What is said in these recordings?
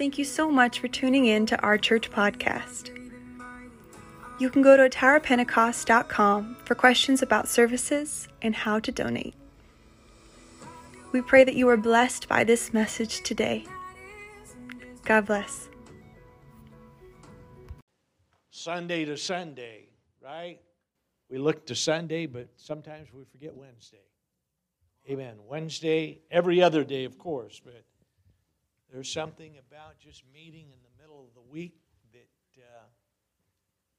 Thank you so much for tuning in to our church podcast. You can go to atarapentecost.com for questions about services and how to donate. We pray that you are blessed by this message today. God bless. Sunday to Sunday, right? We look to Sunday, but sometimes we forget Wednesday. Amen. Wednesday, every other day, of course, but there's something about just meeting in the middle of the week that uh,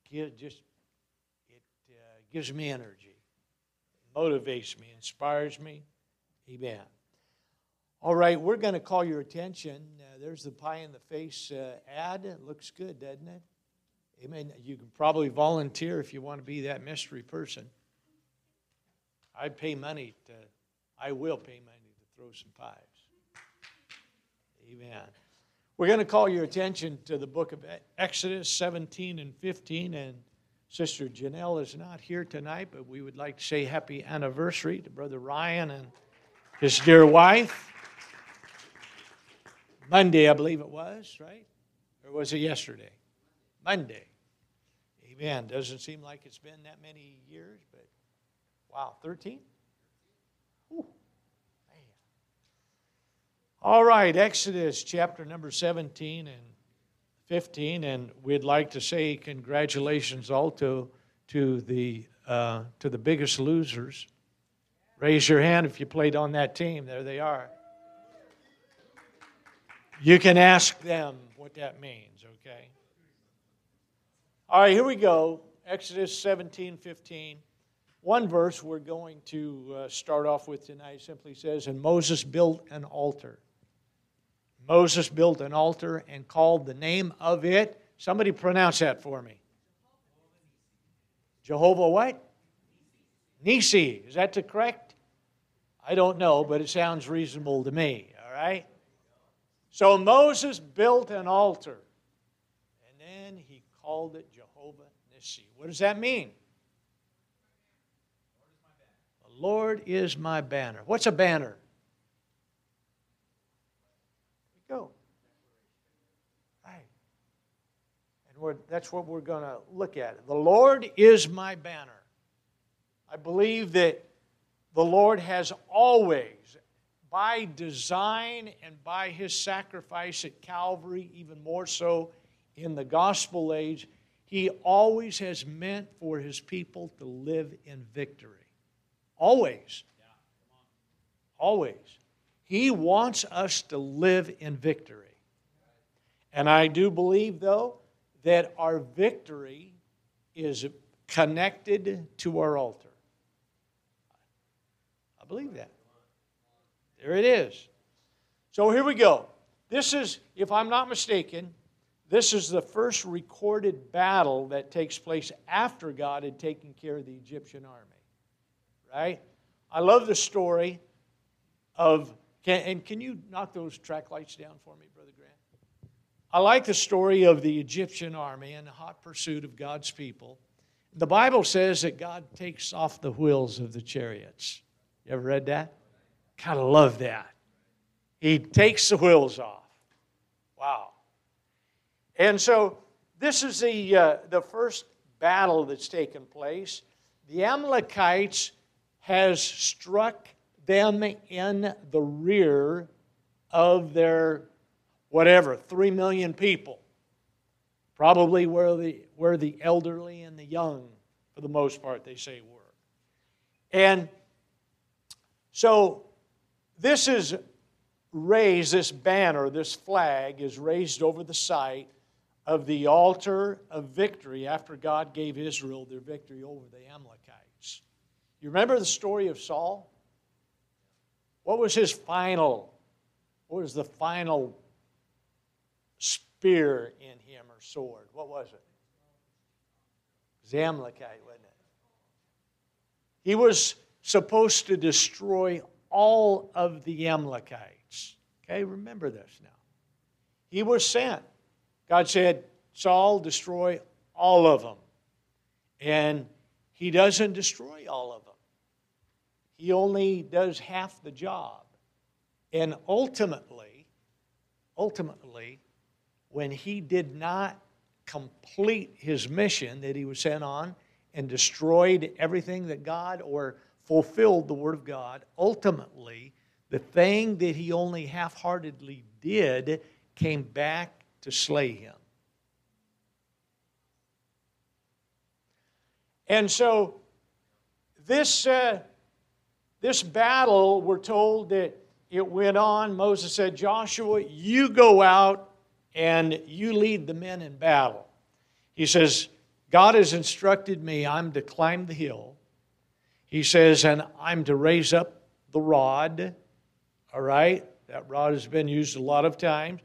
give, just it uh, gives me energy, motivates me, inspires me. Amen. All right, we're going to call your attention. Uh, there's the pie in the face uh, ad. It looks good, doesn't it? Amen. You can probably volunteer if you want to be that mystery person. I'd pay money to, I will pay money to throw some pies. Amen. We're going to call your attention to the book of Exodus 17 and 15. And Sister Janelle is not here tonight, but we would like to say happy anniversary to Brother Ryan and his dear wife. Monday, I believe it was, right? Or was it yesterday? Monday. Amen. Doesn't seem like it's been that many years, but wow, 13? All right, Exodus chapter number 17 and 15, and we'd like to say congratulations also to the, uh, to the biggest losers. Raise your hand if you played on that team. There they are. You can ask them what that means, okay? All right, here we go. Exodus 17, 15. One verse we're going to uh, start off with tonight simply says, And Moses built an altar. Moses built an altar and called the name of it. Somebody pronounce that for me. Jehovah what? Nissi. Is that the correct? I don't know, but it sounds reasonable to me, all right? So Moses built an altar, and then he called it Jehovah Nissi. What does that mean? The Lord is my banner. What's a banner? Go. Right. And that's what we're going to look at. The Lord is my banner. I believe that the Lord has always, by design and by his sacrifice at Calvary, even more so in the gospel age, he always has meant for his people to live in victory. Always. Always. He wants us to live in victory. And I do believe, though, that our victory is connected to our altar. I believe that. There it is. So here we go. This is, if I'm not mistaken, this is the first recorded battle that takes place after God had taken care of the Egyptian army. Right? I love the story of, can, and can you knock those track lights down for me, Brother Grant? I like the story of the Egyptian army in the hot pursuit of God's people. The Bible says that God takes off the wheels of the chariots. You ever read that? Kind of love that. He takes the wheels off. Wow. And so this is the, uh, the first battle that's taken place. The Amalekites has struck them in the rear of their whatever, three million people. Probably where the, where the elderly and the young, for the most part, they say were. And so this is raised, this banner, this flag is raised over the site of the altar of victory after God gave Israel their victory over the Amalekites. You remember the story of Saul? What was his final, what was the final spear in him or sword? What was it? It was Amalekite, wasn't it? He was supposed to destroy all of the Amalekites. Okay, remember this now. He was sent God said, Saul, destroy all of them. And he doesn't destroy all of them, he only does half the job. And ultimately, ultimately, when he did not complete his mission that he was sent on and destroyed everything that God or fulfilled the Word of God, ultimately, the thing that he only half heartedly did came back to slay him. And so, this, uh, this battle, we're told that it went on. Moses said, Joshua, you go out and you lead the men in battle. He says, God has instructed me, I'm to climb the hill. He says, and I'm to raise up the rod. All right? That rod has been used a lot of times.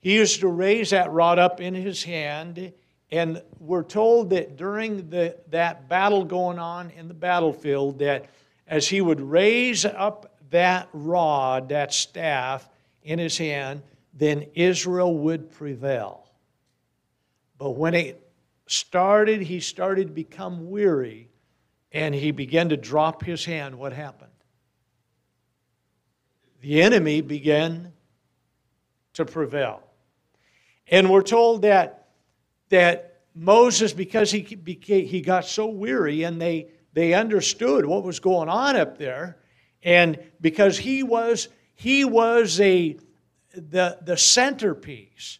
He used to raise that rod up in his hand. And we're told that during the, that battle going on in the battlefield, that as he would raise up that rod, that staff in his hand, then Israel would prevail. But when it started, he started to become weary and he began to drop his hand. What happened? The enemy began to prevail. And we're told that, that Moses, because he, became, he got so weary and they, they understood what was going on up there, and because he was, he was a, the, the centerpiece.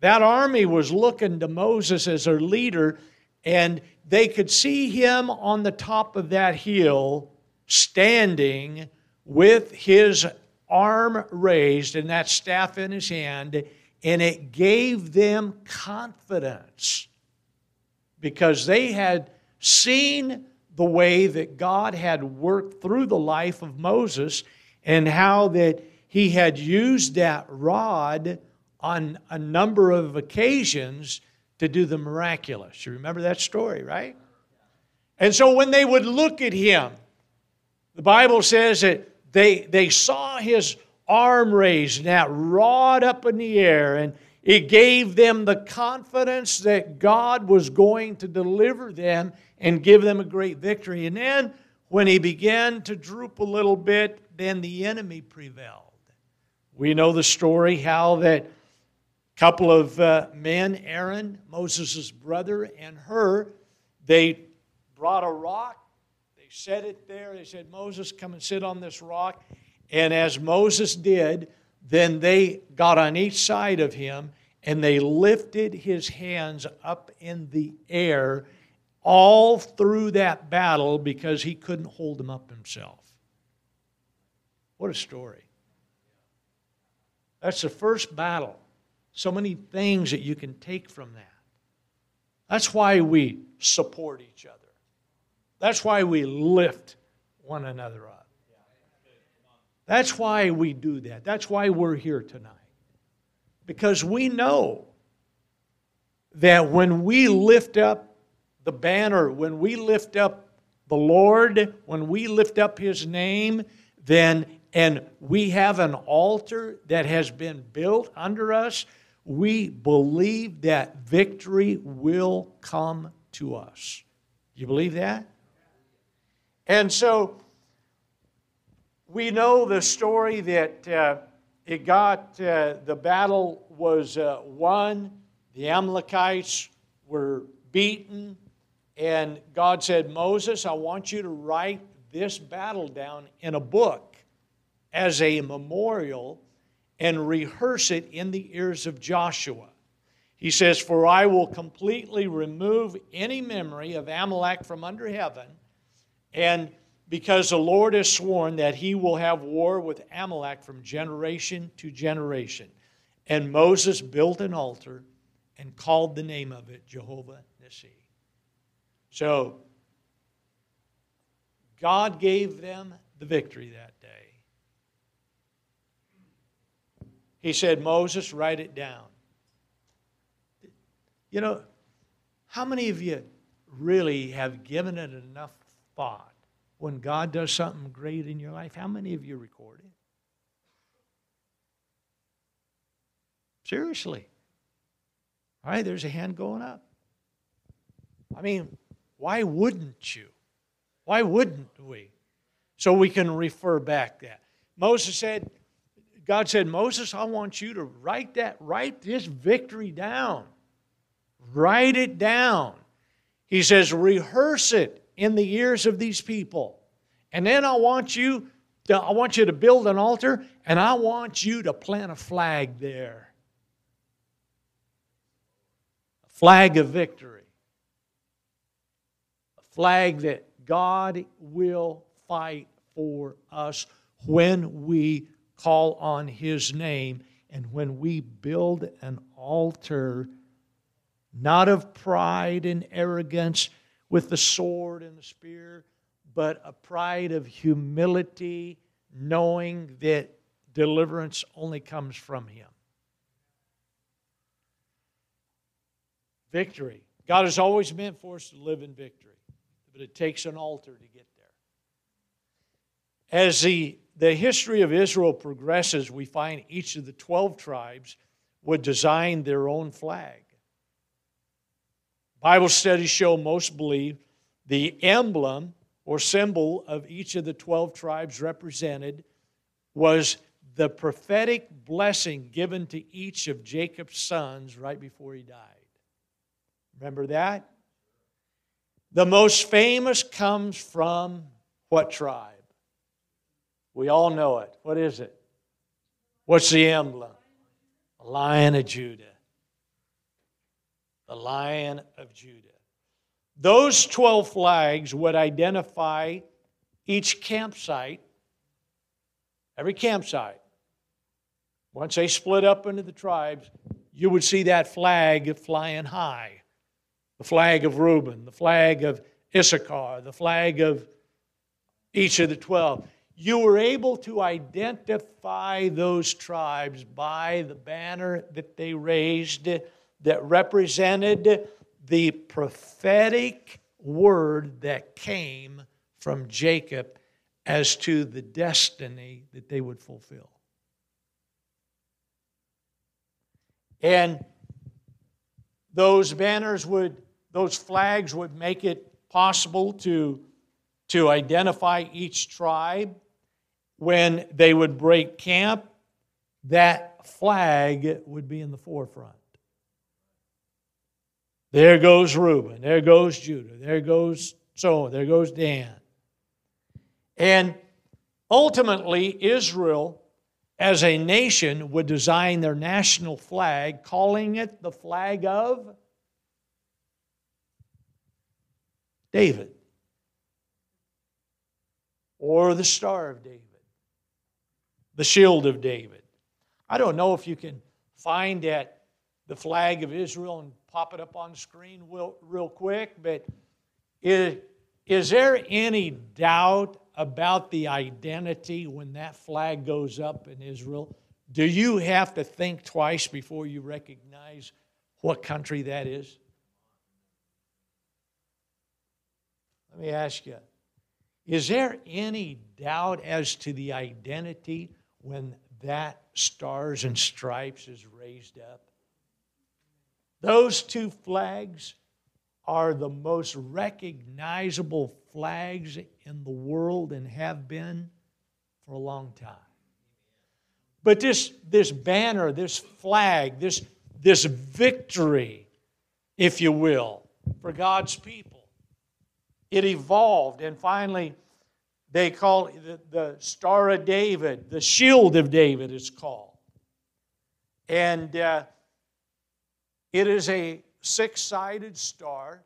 That army was looking to Moses as their leader, and they could see him on the top of that hill standing with his arm raised and that staff in his hand, and it gave them confidence because they had seen the way that God had worked through the life of Moses and how that he had used that rod on a number of occasions to do the miraculous. You remember that story, right? And so when they would look at him, the Bible says that they, they saw his arm raised and that rod up in the air, and it gave them the confidence that God was going to deliver them and give them a great victory. And then when he began to droop a little bit, then the enemy prevailed. We know the story how that couple of uh, men, Aaron, Moses' brother, and Hur, they brought a rock. They set it there. They said, Moses, come and sit on this rock. And as Moses did, then they got on each side of him and they lifted his hands up in the air all through that battle because he couldn't hold them up himself. What a story. That's the first battle so many things that you can take from that. That's why we support each other. That's why we lift one another up. That's why we do that. That's why we're here tonight. Because we know that when we lift up the banner, when we lift up the Lord, when we lift up His name, then and we have an altar that has been built under us, we believe that victory will come to us. You believe that? And so we know the story that uh, it got, uh, the battle was uh, won, the Amalekites were beaten, and God said, Moses, I want you to write this battle down in a book as a memorial and rehearse it in the ears of Joshua. He says, For I will completely remove any memory of Amalek from under heaven, and because the Lord has sworn that he will have war with Amalek from generation to generation. And Moses built an altar and called the name of it Jehovah Nissi. So, God gave them the victory that day. He said, Moses, write it down. You know, how many of you really have given it enough thought when God does something great in your life? How many of you record it? Seriously. All right, there's a hand going up. I mean, why wouldn't you? Why wouldn't we? So we can refer back that. Moses said, God said, Moses, I want you to write that, write this victory down. Write it down. He says, rehearse it in the ears of these people. And then I want you to, I want you to build an altar and I want you to plant a flag there. A flag of victory. A flag that God will fight for us when we call on His name and when we build an altar, not of pride and arrogance with the sword and the spear, but a pride of humility, knowing that deliverance only comes from Him. Victory. God has always meant for us to live in victory, but it takes an altar to get there. As the, the history of Israel progresses, we find each of the 12 tribes would design their own flag. Bible studies show most believe the emblem or symbol of each of the 12 tribes represented was the prophetic blessing given to each of Jacob's sons right before he died. Remember that? The most famous comes from what tribe? We all know it. What is it? What's the emblem? The Lion of Judah. The Lion of Judah. Those 12 flags would identify each campsite, every campsite. Once they split up into the tribes, you would see that flag flying high the flag of Reuben, the flag of Issachar, the flag of each of the 12. You were able to identify those tribes by the banner that they raised that represented the prophetic word that came from Jacob as to the destiny that they would fulfill. And those banners would, those flags would make it possible to, to identify each tribe. When they would break camp, that flag would be in the forefront. There goes Reuben. There goes Judah. There goes so. There goes Dan. And ultimately, Israel, as a nation, would design their national flag, calling it the flag of David or the Star of David, the Shield of David. I don't know if you can find that the flag of Israel and pop it up on screen real, real quick, but is, is there any doubt about the identity when that flag goes up in Israel? Do you have to think twice before you recognize what country that is? Let me ask you is there any doubt as to the identity when that stars and stripes is raised up? Those two flags are the most recognizable flags in the world and have been for a long time. But this, this banner, this flag, this, this victory, if you will, for God's people, it evolved and finally they call the, the Star of David, the Shield of David, it's called. And uh, it is a six sided star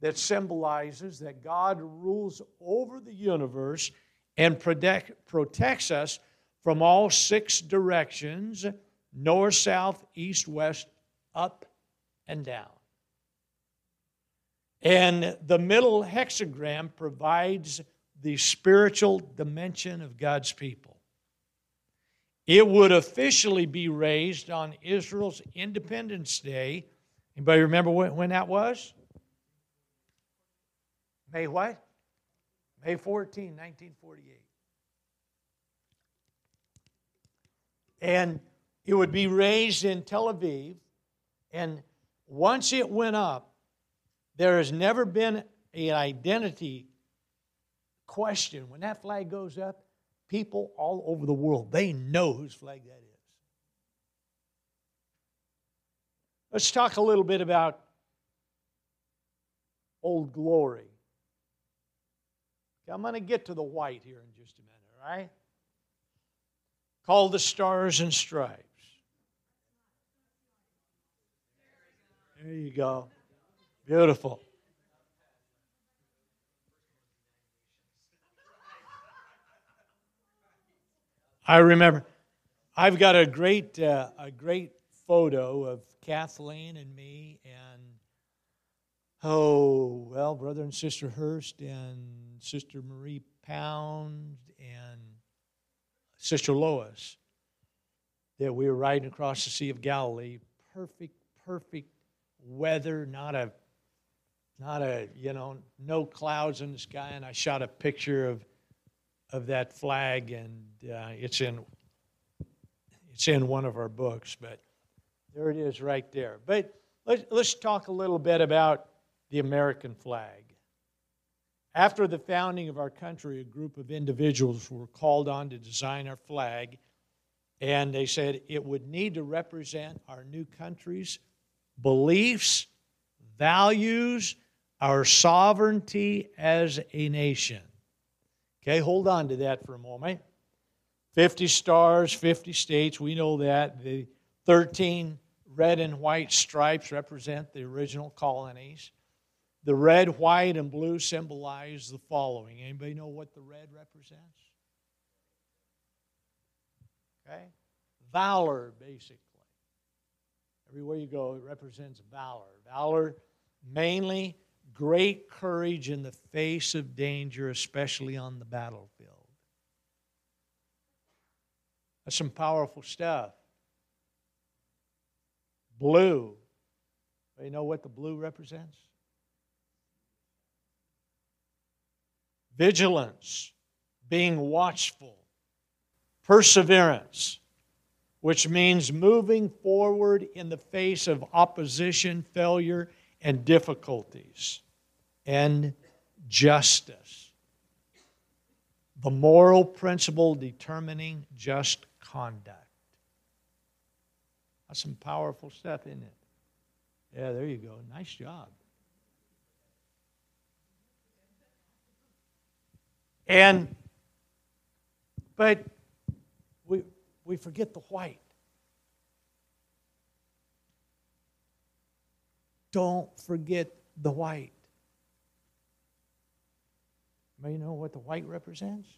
that symbolizes that God rules over the universe and protect, protects us from all six directions north, south, east, west, up, and down. And the middle hexagram provides the spiritual dimension of God's people. It would officially be raised on Israel's Independence Day. Anybody remember when, when that was? May what? May 14, 1948. And it would be raised in Tel Aviv. And once it went up, there has never been an identity question. When that flag goes up, people all over the world, they know whose flag that is. Let's talk a little bit about Old Glory. I'm going to get to the white here in just a minute, all right? Called the Stars and Stripes. There you go. Beautiful. I remember. I've got a great, uh, a great photo of Kathleen and me, and oh well, brother and sister Hurst and sister Marie Pound and sister Lois. That we were riding across the Sea of Galilee. Perfect, perfect weather. Not a, not a, you know, no clouds in the sky. And I shot a picture of of that flag, and uh, it's in it's in one of our books, but there it is right there. But let's, let's talk a little bit about the American flag. After the founding of our country, a group of individuals were called on to design our flag, and they said it would need to represent our new country's beliefs, values, our sovereignty as a nation. Okay, hold on to that for a moment. 50 stars, 50 states, we know that. The 13 red and white stripes represent the original colonies. The red, white, and blue symbolize the following. Anybody know what the red represents? Okay? Valor, basically. Everywhere you go, it represents valor. Valor mainly great courage in the face of danger, especially on the battlefield. That's some powerful stuff. Blue. You know what the blue represents? Vigilance, being watchful, perseverance, which means moving forward in the face of opposition, failure, and difficulties and justice. The moral principle determining just conduct. That's some powerful stuff, isn't it? Yeah, there you go. Nice job. And, but we, we forget the white. Don't forget the white. May you know what the white represents?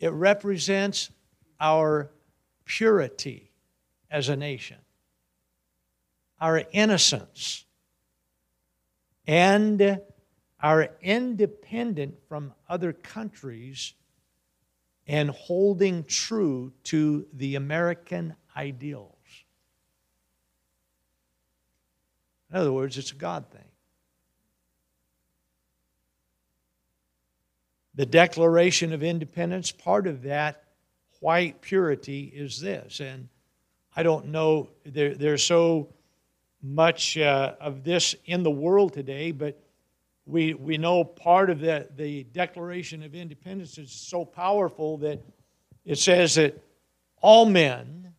It represents our purity as a nation, our innocence, and our independent from other countries and holding true to the American ideals. In other words, it's a God thing. The Declaration of Independence, part of that white purity is this. And I don't know, there, there's so much uh, of this in the world today, but we, we know part of the, the Declaration of Independence is so powerful that it says that all men,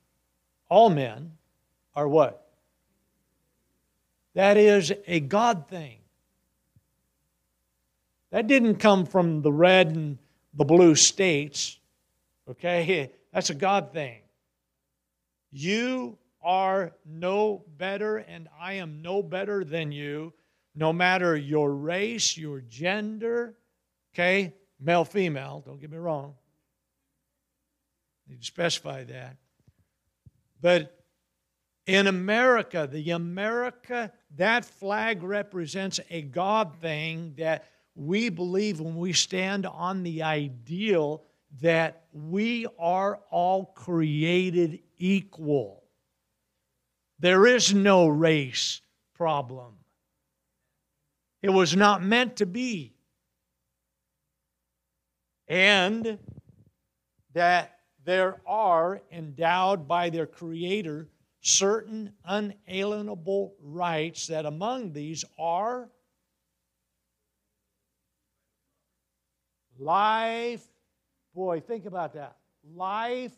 all men are what? That is a God thing. That didn't come from the red and the blue states, okay? That's a God thing. You are no better, and I am no better than you, no matter your race, your gender, okay? Male, female, don't get me wrong. need to specify that. But in America, the America, that flag represents a God thing that we believe when we stand on the ideal that we are all created equal. There is no race problem. It was not meant to be. And that there are endowed by their Creator certain unalienable rights, that among these are life, boy, think about that. Life,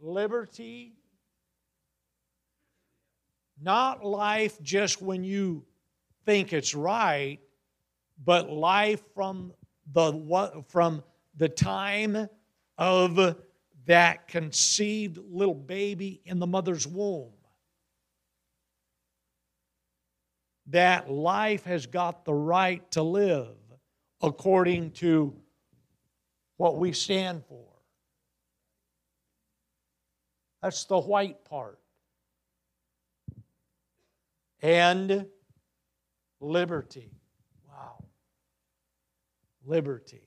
liberty, not life just when you think it's right, but life from the, what from the time of that conceived little baby in the mother's womb. That life has got the right to live according to what we stand for. That's the white part. And liberty. Wow. Liberty.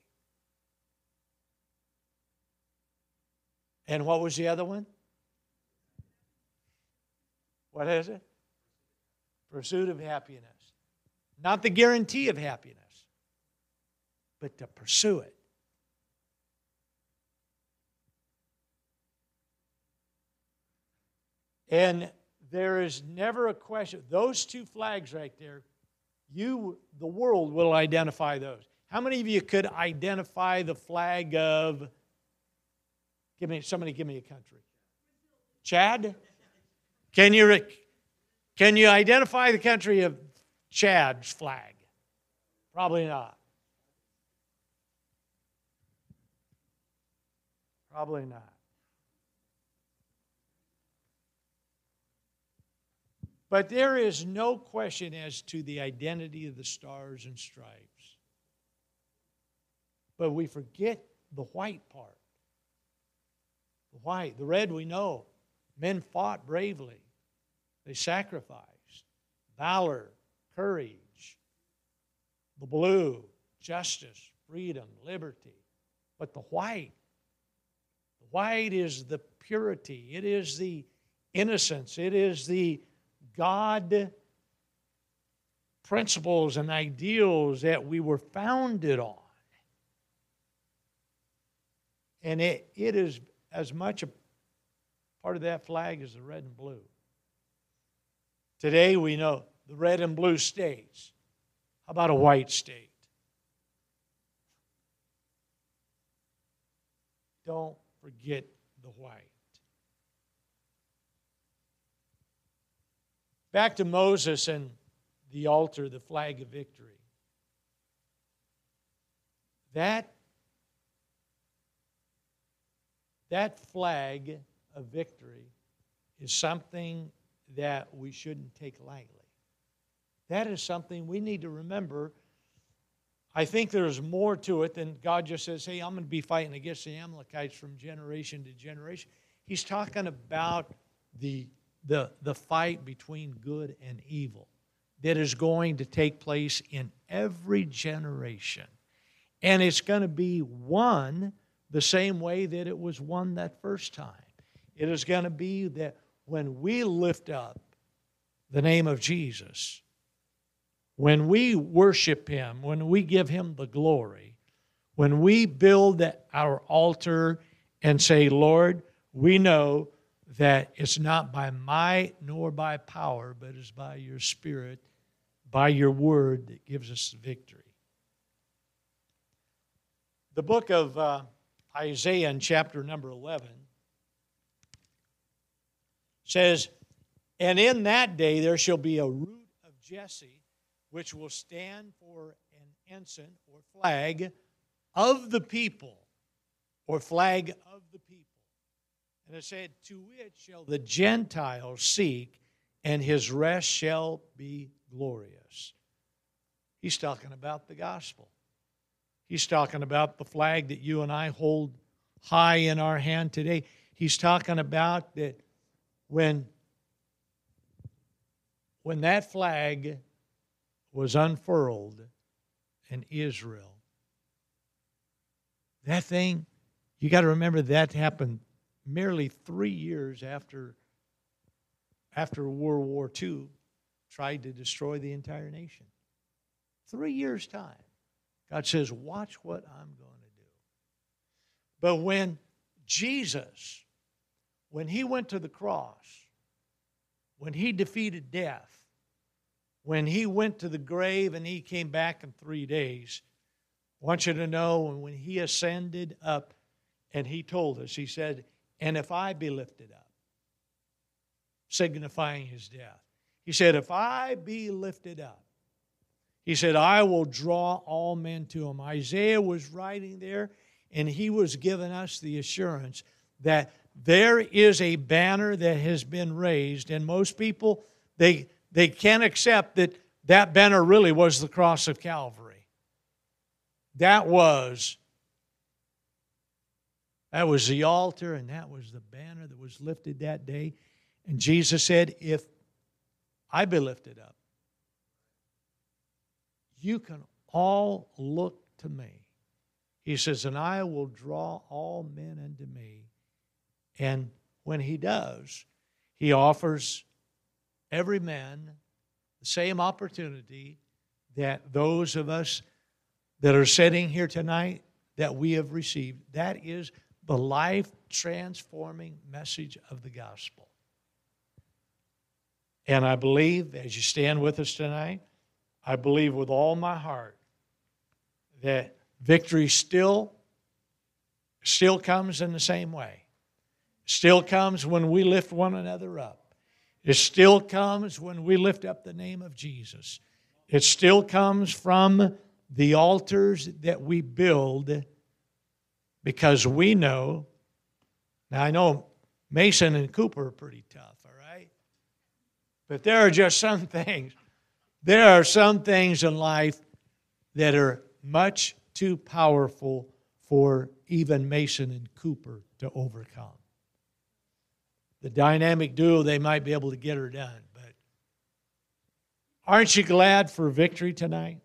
And what was the other one? What is it? Pursuit of happiness. Not the guarantee of happiness, but to pursue it. And there is never a question. Those two flags right there, you, the world, will identify those. How many of you could identify the flag of Give me somebody give me a country. Chad? Can you can you identify the country of Chad's flag? Probably not. Probably not. But there is no question as to the identity of the stars and stripes. But we forget the white part. White, the red, we know. Men fought bravely, they sacrificed. Valor, courage. The blue, justice, freedom, liberty. But the white, the white is the purity, it is the innocence, it is the God principles and ideals that we were founded on. And it, it is as much a part of that flag as the red and blue. Today we know the red and blue states. How about a white state? Don't forget the white. Back to Moses and the altar, the flag of victory. That That flag of victory is something that we shouldn't take lightly. That is something we need to remember. I think there's more to it than God just says, hey, I'm going to be fighting against the Amalekites from generation to generation. He's talking about the, the, the fight between good and evil that is going to take place in every generation. And it's going to be won the same way that it was won that first time. It is going to be that when we lift up the name of Jesus, when we worship Him, when we give Him the glory, when we build our altar and say, Lord, we know that it's not by might nor by power, but it's by your Spirit, by your word that gives us victory. The book of uh, Isaiah in chapter number 11 says, And in that day there shall be a root of Jesse, which will stand for an ensign or flag of the people, or flag of the people. And it said, To which shall the Gentiles seek, and his rest shall be glorious. He's talking about the gospel. He's talking about the flag that you and I hold high in our hand today. He's talking about that when, when that flag was unfurled in Israel, that thing, you got to remember that happened merely three years after, after World War II tried to destroy the entire nation. Three years' time. God says, Watch what I'm going to do. But when Jesus, when he went to the cross, when he defeated death, when he went to the grave and he came back in three days, I want you to know when he ascended up and he told us, he said, And if I be lifted up, signifying his death, he said, If I be lifted up, he said, I will draw all men to him. Isaiah was writing there, and he was giving us the assurance that there is a banner that has been raised, and most people, they, they can't accept that that banner really was the cross of Calvary. That was that was the altar and that was the banner that was lifted that day. And Jesus said, If I be lifted up, you can all look to me. He says, And I will draw all men unto me. And when he does, he offers every man the same opportunity that those of us that are sitting here tonight that we have received. That is the life transforming message of the gospel. And I believe, as you stand with us tonight, I believe with all my heart that victory still still comes in the same way. Still comes when we lift one another up. It still comes when we lift up the name of Jesus. It still comes from the altars that we build because we know. Now, I know Mason and Cooper are pretty tough, all right? But there are just some things. There are some things in life that are much too powerful for even Mason and Cooper to overcome. The dynamic duo, they might be able to get her done, but aren't you glad for victory tonight?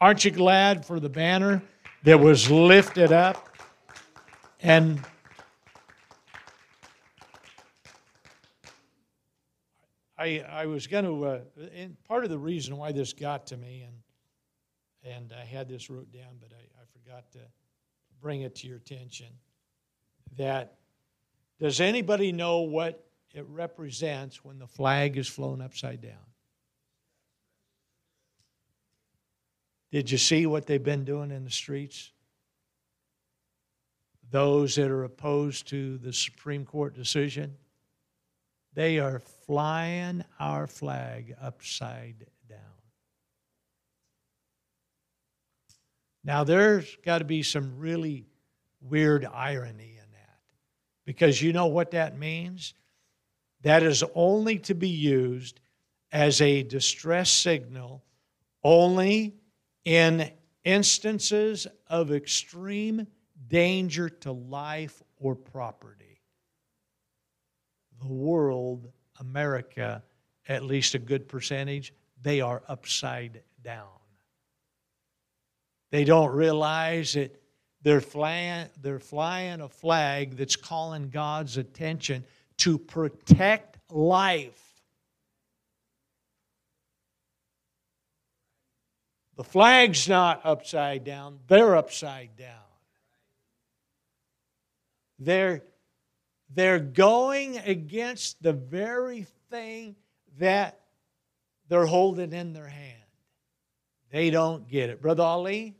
Aren't you glad for the banner that was lifted up? And I, I was going to, uh, and part of the reason why this got to me, and, and I had this wrote down, but I, I forgot to bring it to your attention, that does anybody know what it represents when the flag is flown upside down? Did you see what they've been doing in the streets? those that are opposed to the Supreme Court decision, they are flying our flag upside down. Now, there's got to be some really weird irony in that because you know what that means? That is only to be used as a distress signal only in instances of extreme danger to life or property. The world, America, at least a good percentage, they are upside down. They don't realize that they're flying, they're flying a flag that's calling God's attention to protect life. The flag's not upside down, they're upside down. They're, they're going against the very thing that they're holding in their hand. They don't get it. Brother Ali,